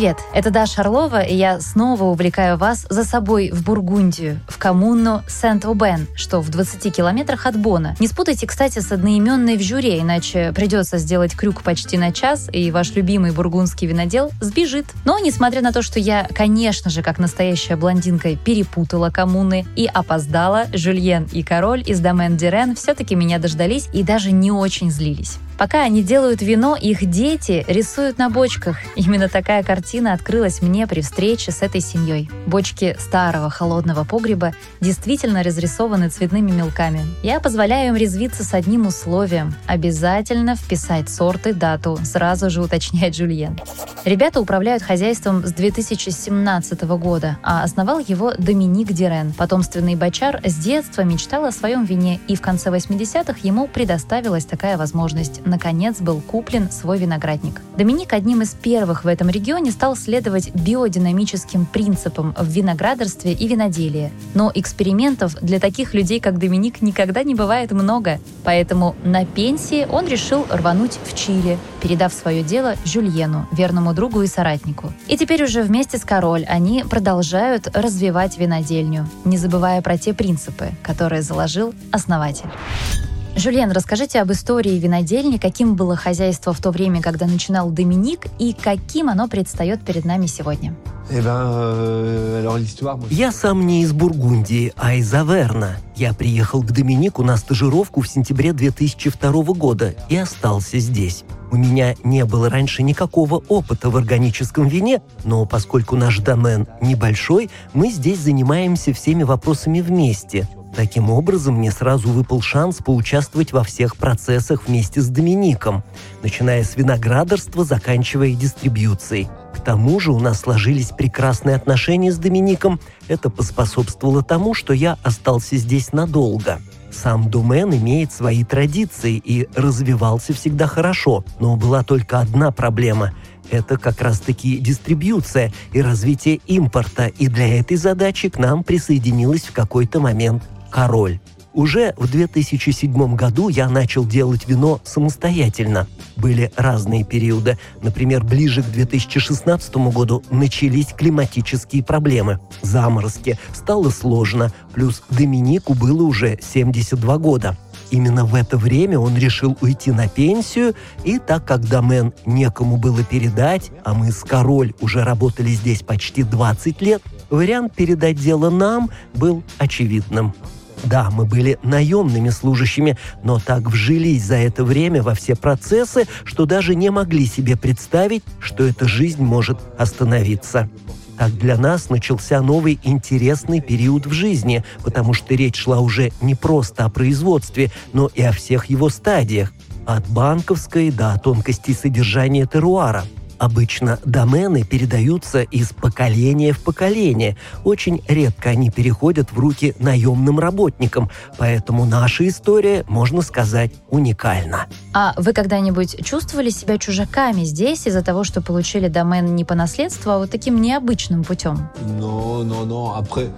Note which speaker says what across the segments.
Speaker 1: Привет, это Даша Орлова, и я снова увлекаю вас за собой в Бургундию, в коммуну Сент-Обен, что в 20 километрах от Бона. Не спутайте, кстати, с одноименной в жюре, иначе придется сделать крюк почти на час, и ваш любимый бургундский винодел сбежит. Но, несмотря на то, что я, конечно же, как настоящая блондинка, перепутала коммуны и опоздала, Жюльен и король из Домен Дирен все-таки меня дождались и даже не очень злились. Пока они делают вино, их дети рисуют на бочках. Именно такая картина открылась мне при встрече с этой семьей. Бочки старого холодного погреба действительно разрисованы цветными мелками. Я позволяю им резвиться с одним условием – обязательно вписать сорт и дату, сразу же уточняет Жюльен. Ребята управляют хозяйством с 2017 года, а основал его Доминик Дирен. Потомственный бочар с детства мечтал о своем вине, и в конце 80-х ему предоставилась такая возможность наконец был куплен свой виноградник. Доминик одним из первых в этом регионе стал следовать биодинамическим принципам в виноградарстве и виноделии. Но экспериментов для таких людей, как Доминик, никогда не бывает много. Поэтому на пенсии он решил рвануть в Чили, передав свое дело Жюльену, верному другу и соратнику. И теперь уже вместе с Король они продолжают развивать винодельню, не забывая про те принципы, которые заложил основатель. Жюльен, расскажите об истории винодельни, каким было хозяйство в то время, когда начинал Доминик, и каким оно предстает перед нами сегодня.
Speaker 2: Eh euh,
Speaker 3: Я сам не из Бургундии, а из Аверна. Я приехал к Доминику на стажировку в сентябре 2002 года и остался здесь. У меня не было раньше никакого опыта в органическом вине, но поскольку наш домен небольшой, мы здесь занимаемся всеми вопросами вместе. Таким образом, мне сразу выпал шанс поучаствовать во всех процессах вместе с Домиником, начиная с виноградарства, заканчивая дистрибьюцией. К тому же у нас сложились прекрасные отношения с Домиником. Это поспособствовало тому, что я остался здесь надолго. Сам домен имеет свои традиции и развивался всегда хорошо, но была только одна проблема – это как раз-таки дистрибьюция и развитие импорта, и для этой задачи к нам присоединилась в какой-то момент король. Уже в 2007 году я начал делать вино самостоятельно. Были разные периоды. Например, ближе к 2016 году начались климатические проблемы. Заморозки. Стало сложно. Плюс Доминику было уже 72 года. Именно в это время он решил уйти на пенсию, и так как домен некому было передать, а мы с Король уже работали здесь почти 20 лет, вариант передать дело нам был очевидным. Да, мы были наемными служащими, но так вжились за это время во все процессы, что даже не могли себе представить, что эта жизнь может остановиться. Так для нас начался новый интересный период в жизни, потому что речь шла уже не просто о производстве, но и о всех его стадиях, от банковской до тонкостей содержания теруара – Обычно домены передаются из поколения в поколение. Очень редко они переходят в руки наемным работникам, поэтому наша история, можно сказать, уникальна.
Speaker 1: А вы когда-нибудь чувствовали себя чужаками здесь из-за того, что получили домен не по наследству, а вот таким необычным путем?
Speaker 2: Non, non, non. Après,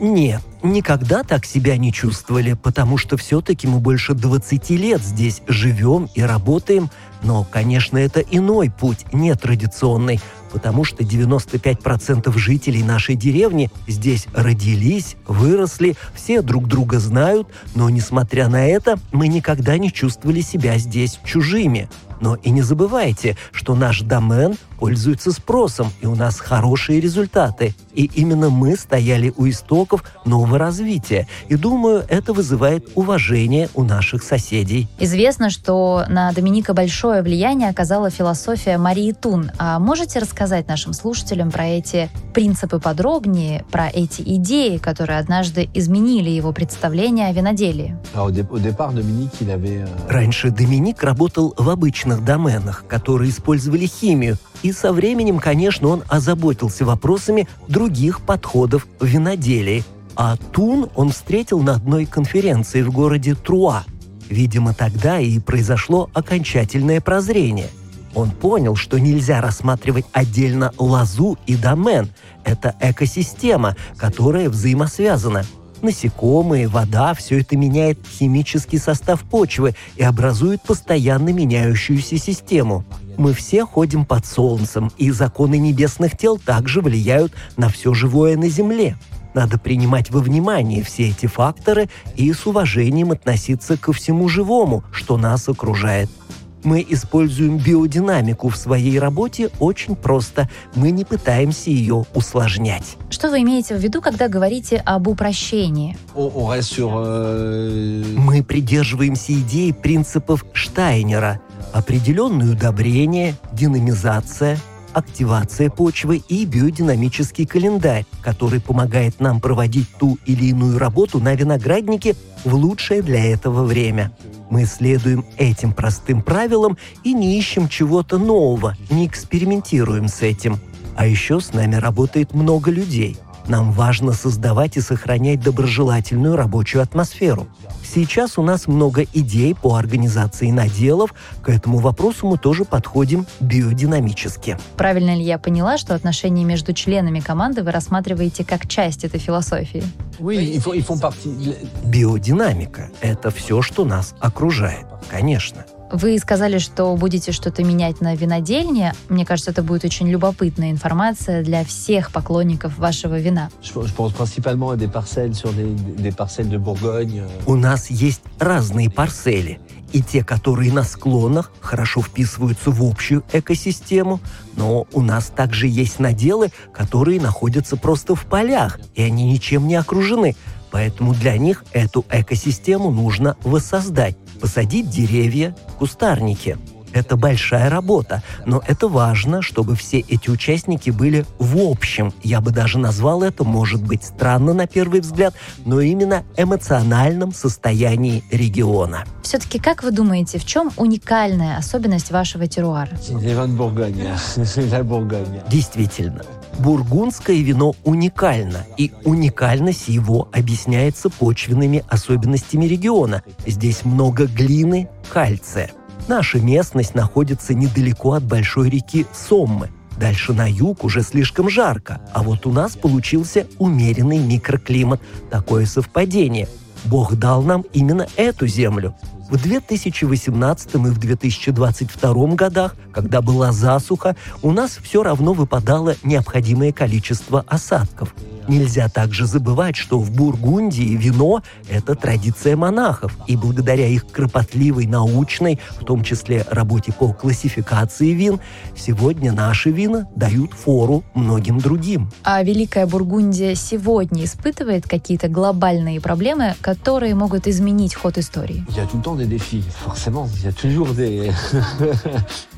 Speaker 3: Нет, никогда так себя не чувствовали, потому что все-таки мы больше 20 лет здесь живем и работаем, но, конечно, это иной путь, нетрадиционный, потому что 95% жителей нашей деревни здесь родились, выросли, все друг друга знают, но, несмотря на это, мы никогда не чувствовали себя здесь чужими. Но и не забывайте, что наш домен пользуется спросом, и у нас хорошие результаты. И именно мы стояли у истоков нового развития. И думаю, это вызывает уважение у наших соседей.
Speaker 1: Известно, что на Доминика большое влияние оказала философия Марии Тун. А можете рассказать нашим слушателям про эти принципы подробнее, про эти идеи, которые однажды изменили его представление о виноделии?
Speaker 3: Euh, Раньше Доминик работал в обычных доменах, которые использовали химию, и со временем, конечно, он озаботился вопросами других подходов в виноделии. А Тун он встретил на одной конференции в городе Труа. Видимо, тогда и произошло окончательное прозрение. Он понял, что нельзя рассматривать отдельно лозу и домен. Это экосистема, которая взаимосвязана – Насекомые, вода – все это меняет химический состав почвы и образует постоянно меняющуюся систему. Мы все ходим под солнцем, и законы небесных тел также влияют на все живое на Земле. Надо принимать во внимание все эти факторы и с уважением относиться ко всему живому, что нас окружает. Мы используем биодинамику в своей работе очень просто. Мы не пытаемся ее усложнять.
Speaker 1: Что вы имеете в виду, когда говорите об упрощении?
Speaker 2: Sur. euh,
Speaker 3: Мы придерживаемся идеи принципов Штайнера. Определенное удобрение, динамизация, активация почвы и биодинамический календарь, который помогает нам проводить ту или иную работу на винограднике в лучшее для этого время. Мы следуем этим простым правилам и не ищем чего-то нового, не экспериментируем с этим. А еще с нами работает много людей. Нам важно создавать и сохранять доброжелательную рабочую атмосферу. Сейчас у нас много идей по организации наделов, к этому вопросу мы тоже подходим биодинамически.
Speaker 1: Правильно ли я поняла, что отношения между членами команды вы рассматриваете как часть этой философии?
Speaker 3: Биодинамика – это все, что нас окружает, конечно.
Speaker 1: Вы сказали, что будете что-то менять на винодельне. Мне кажется, это будет очень любопытная информация для всех поклонников вашего вина.
Speaker 3: У нас есть разные парцели, и те, которые на склонах, хорошо вписываются в общую экосистему, но у нас также есть наделы, которые находятся просто в полях, и они ничем не окружены. Поэтому для них эту экосистему нужно воссоздать, посадить деревья, кустарники. Это большая работа, но это важно, чтобы все эти участники были в общем, я бы даже назвал это, может быть, странно на первый взгляд, но именно эмоциональном состоянии региона.
Speaker 1: Все-таки, как вы думаете, в чем уникальная особенность вашего теруара?
Speaker 3: Действительно, бургундское вино уникально, и уникальность его объясняется почвенными особенностями региона. Здесь много глины, кальция. Наша местность находится недалеко от большой реки Соммы. Дальше на юг уже слишком жарко, а вот у нас получился умеренный микроклимат. Такое совпадение. Бог дал нам именно эту землю. В 2018 и в 2022 годах, когда была засуха, у нас все равно выпадало необходимое количество осадков. Нельзя также забывать, что в Бургундии вино – это традиция монахов, и благодаря их кропотливой научной, в том числе работе по классификации вин, сегодня наши вина дают фору многим другим.
Speaker 1: А Великая Бургундия сегодня испытывает какие-то глобальные проблемы, которые могут изменить ход истории?
Speaker 2: A temps des défis, forcément. Il y a toujours des.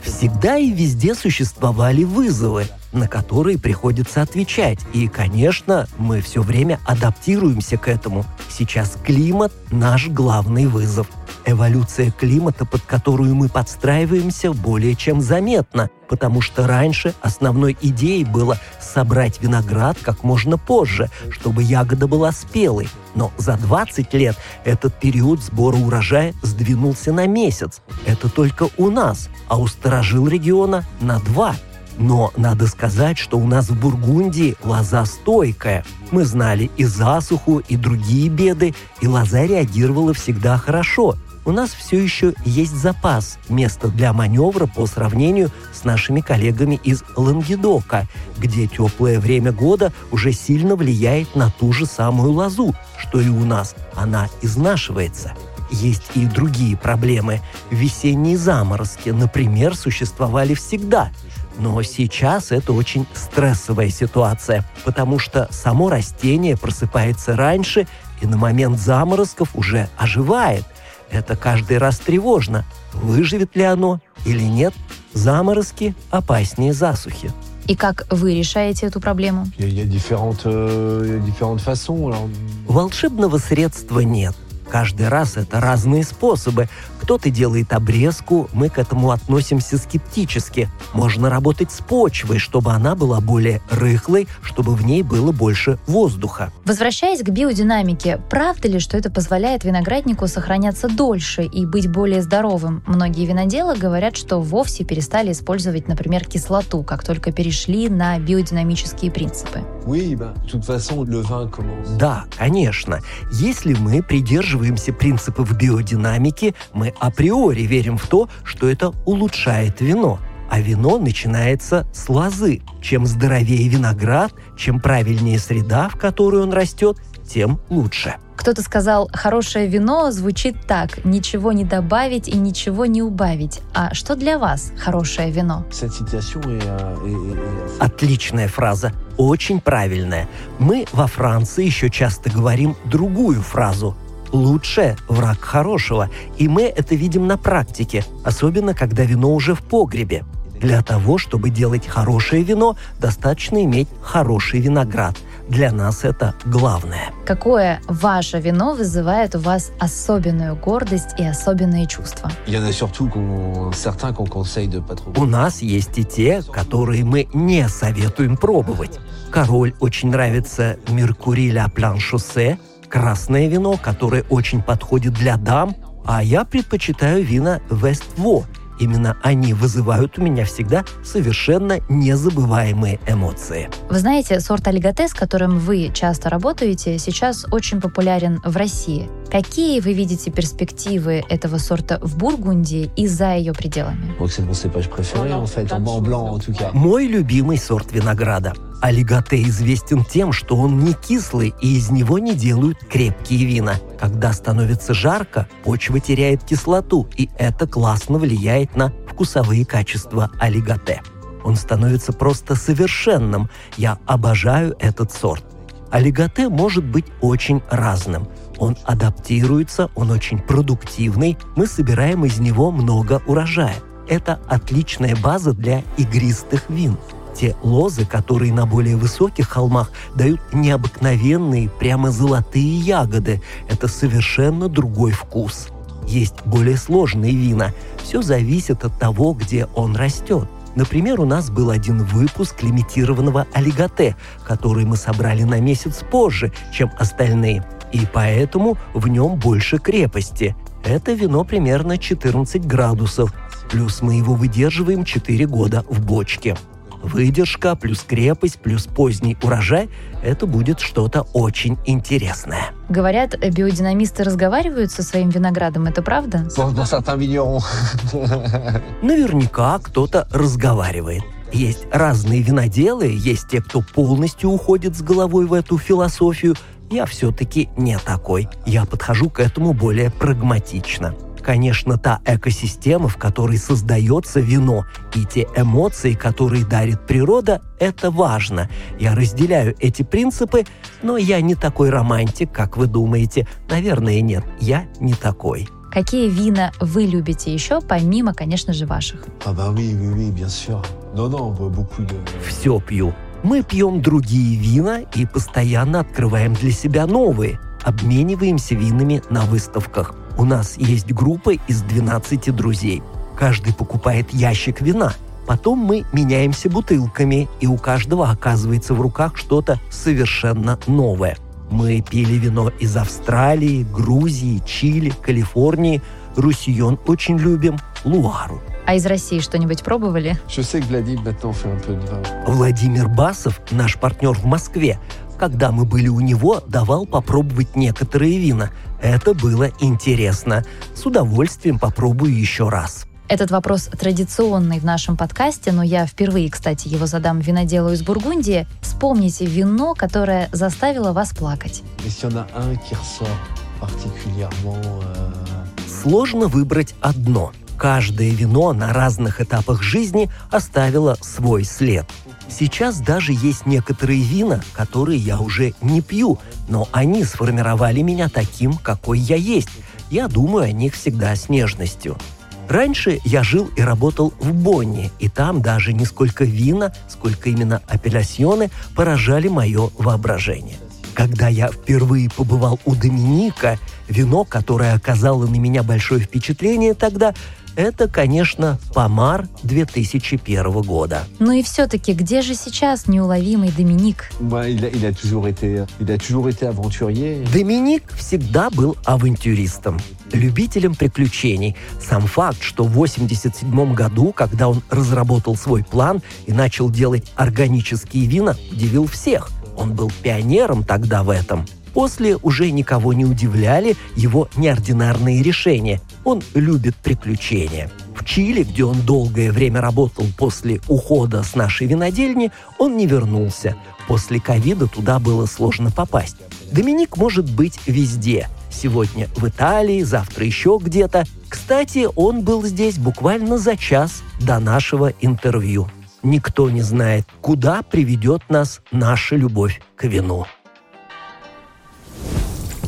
Speaker 3: Всегда и везде существовали вызовы, на которые приходится отвечать. И, конечно, мы все время адаптируемся к этому. Сейчас климат – наш главный вызов. Эволюция климата, под которую мы подстраиваемся, более чем заметна, потому что раньше основной идеей было собрать виноград как можно позже, чтобы ягода была спелой. Но за 20 лет этот период сбора урожая сдвинулся на месяц. Это только у нас, а у сторожил региона на два. Но надо сказать, что у нас в Бургундии лоза стойкая. Мы знали и засуху, и другие беды, и лоза реагировала всегда хорошо. У нас все еще есть запас, место для маневра по сравнению с нашими коллегами из Лангедока, где теплое время года уже сильно влияет на ту же самую лозу, что и у нас. Она изнашивается. Есть и другие проблемы. Весенние заморозки, например, существовали всегда. Но сейчас это очень стрессовая ситуация, потому что само растение просыпается раньше и на момент заморозков уже оживает. Это каждый раз тревожно. Выживет ли оно или нет? Заморозки опаснее засухи.
Speaker 1: И как вы решаете эту проблему?
Speaker 2: Euh,
Speaker 3: Волшебного средства нет. Каждый раз это разные способы. Кто-то делает обрезку, мы к этому относимся скептически. Можно работать с почвой, чтобы она была более рыхлой, чтобы в ней было больше воздуха.
Speaker 1: Возвращаясь к биодинамике, правда ли, что это позволяет винограднику сохраняться дольше и быть более здоровым? Многие виноделы говорят, что вовсе перестали использовать, например, кислоту, как только перешли на биодинамические принципы.
Speaker 3: Да, конечно. Если мы придерживаемся принципов биодинамики, мы априори верим в то, что это улучшает вино. А вино начинается с лозы. Чем здоровее виноград, чем правильнее среда, в которой он растет, тем лучше.
Speaker 1: Кто-то сказал, хорошее вино звучит так, ничего не добавить и ничего не убавить. А что для вас хорошее вино?
Speaker 2: Est-
Speaker 3: Отличная фраза, очень правильная. Мы во Франции еще часто говорим другую фразу «лучшее – враг хорошего», и мы это видим на практике, особенно когда вино уже в погребе. Для того, чтобы делать хорошее вино, достаточно иметь хороший виноград. Для нас это главное.
Speaker 1: Какое ваше вино вызывает у вас особенную гордость и особенные чувства?
Speaker 3: У нас есть и те, которые мы не советуем пробовать. Король очень нравится Меркури ля План Шоссе, красное вино, которое очень подходит для дам, а я предпочитаю вина Вество. Именно они вызывают у меня всегда совершенно незабываемые эмоции.
Speaker 1: Вы знаете, сорт алигате, с которым вы часто работаете, сейчас очень популярен в России. Какие вы видите перспективы этого сорта в Бургундии и за ее пределами?
Speaker 3: Мой любимый сорт винограда. Алигате известен тем, что он не кислый и из него не делают крепкие вина. Когда становится жарко, почва теряет кислоту, и это классно влияет на вкусовые качества алигате. Он становится просто совершенным. Я обожаю этот сорт. Алигате может быть очень разным. Он адаптируется, он очень продуктивный, мы собираем из него много урожая. Это отличная база для игристых вин. Те лозы, которые на более высоких холмах дают необыкновенные, прямо золотые ягоды. Это совершенно другой вкус. Есть более сложные вина. Все зависит от того, где он растет. Например, у нас был один выпуск лимитированного алигате, который мы собрали на месяц позже, чем остальные. И поэтому в нем больше крепости. Это вино примерно 14 градусов. Плюс мы его выдерживаем 4 года в бочке. Выдержка плюс крепость плюс поздний урожай – это будет что-то очень интересное.
Speaker 1: Говорят, биодинамисты разговаривают со своим виноградом, это правда?
Speaker 3: Наверняка кто-то разговаривает. Есть разные виноделы, есть те, кто полностью уходит с головой в эту философию. Я все-таки не такой. Я подхожу к этому более прагматично. Конечно, та экосистема, в которой создается вино, и те эмоции, которые дарит природа, это важно. Я разделяю эти принципы, но я не такой романтик, как вы думаете. Наверное, нет, я не такой.
Speaker 1: Какие вина вы любите еще, помимо, конечно же, ваших?
Speaker 2: Ah
Speaker 3: все пью. Мы пьем другие вина и постоянно открываем для себя новые. Обмениваемся винами на выставках. У нас есть группа из 12 друзей. Каждый покупает ящик вина. Потом мы меняемся бутылками, и у каждого оказывается в руках что-то совершенно новое. Мы пили вино из Австралии, Грузии, Чили, Калифорнии. Руссион очень любим, Луару.
Speaker 1: А из России что-нибудь пробовали?
Speaker 3: Владимир Басов, наш партнер в Москве, когда мы были у него, давал попробовать некоторые вина. Это было интересно. С удовольствием попробую еще раз.
Speaker 1: Этот вопрос традиционный в нашем подкасте, но я впервые, кстати, его задам виноделу из Бургундии. Вспомните вино, которое заставило вас плакать.
Speaker 2: Euh,
Speaker 3: Сложно выбрать одно. Каждое вино на разных этапах жизни оставило свой след. Сейчас даже есть некоторые вина, которые я уже не пью, но они сформировали меня таким, какой я есть. Я думаю о них всегда с нежностью. Раньше я жил и работал в Бонне, и там даже не сколько вина, сколько именно апеллясьоны поражали мое воображение. Когда я впервые побывал у Доминика, вино, которое оказало на меня большое впечатление тогда, это, конечно, Помар 2001 года.
Speaker 1: Ну и все-таки, где же сейчас неуловимый Доминик?
Speaker 3: Доминик всегда был авантюристом, любителем приключений. Сам факт, что в 1987 году, когда он разработал свой план и начал делать органические вина, удивил всех. Он был пионером тогда в этом. После уже никого не удивляли его неординарные решения. Он любит приключения. В Чили, где он долгое время работал после ухода с нашей винодельни, он не вернулся. После ковида туда было сложно попасть. Доминик может быть везде. Сегодня в Италии, завтра еще где-то. Кстати, он был здесь буквально за час до нашего интервью. Никто не знает, куда приведет нас наша любовь к вину.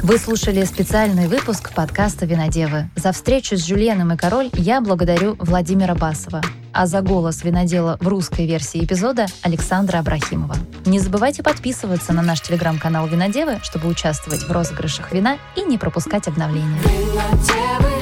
Speaker 1: Вы слушали специальный выпуск подкаста «Винодевы». За встречу с Жюльеном и Король я благодарю Владимира Басова, а за голос винодела в русской версии эпизода Александра Абрахимова. Не забывайте подписываться на наш телеграм-канал «Винодевы», чтобы участвовать в розыгрышах вина и не пропускать обновления.
Speaker 4: Винодевы.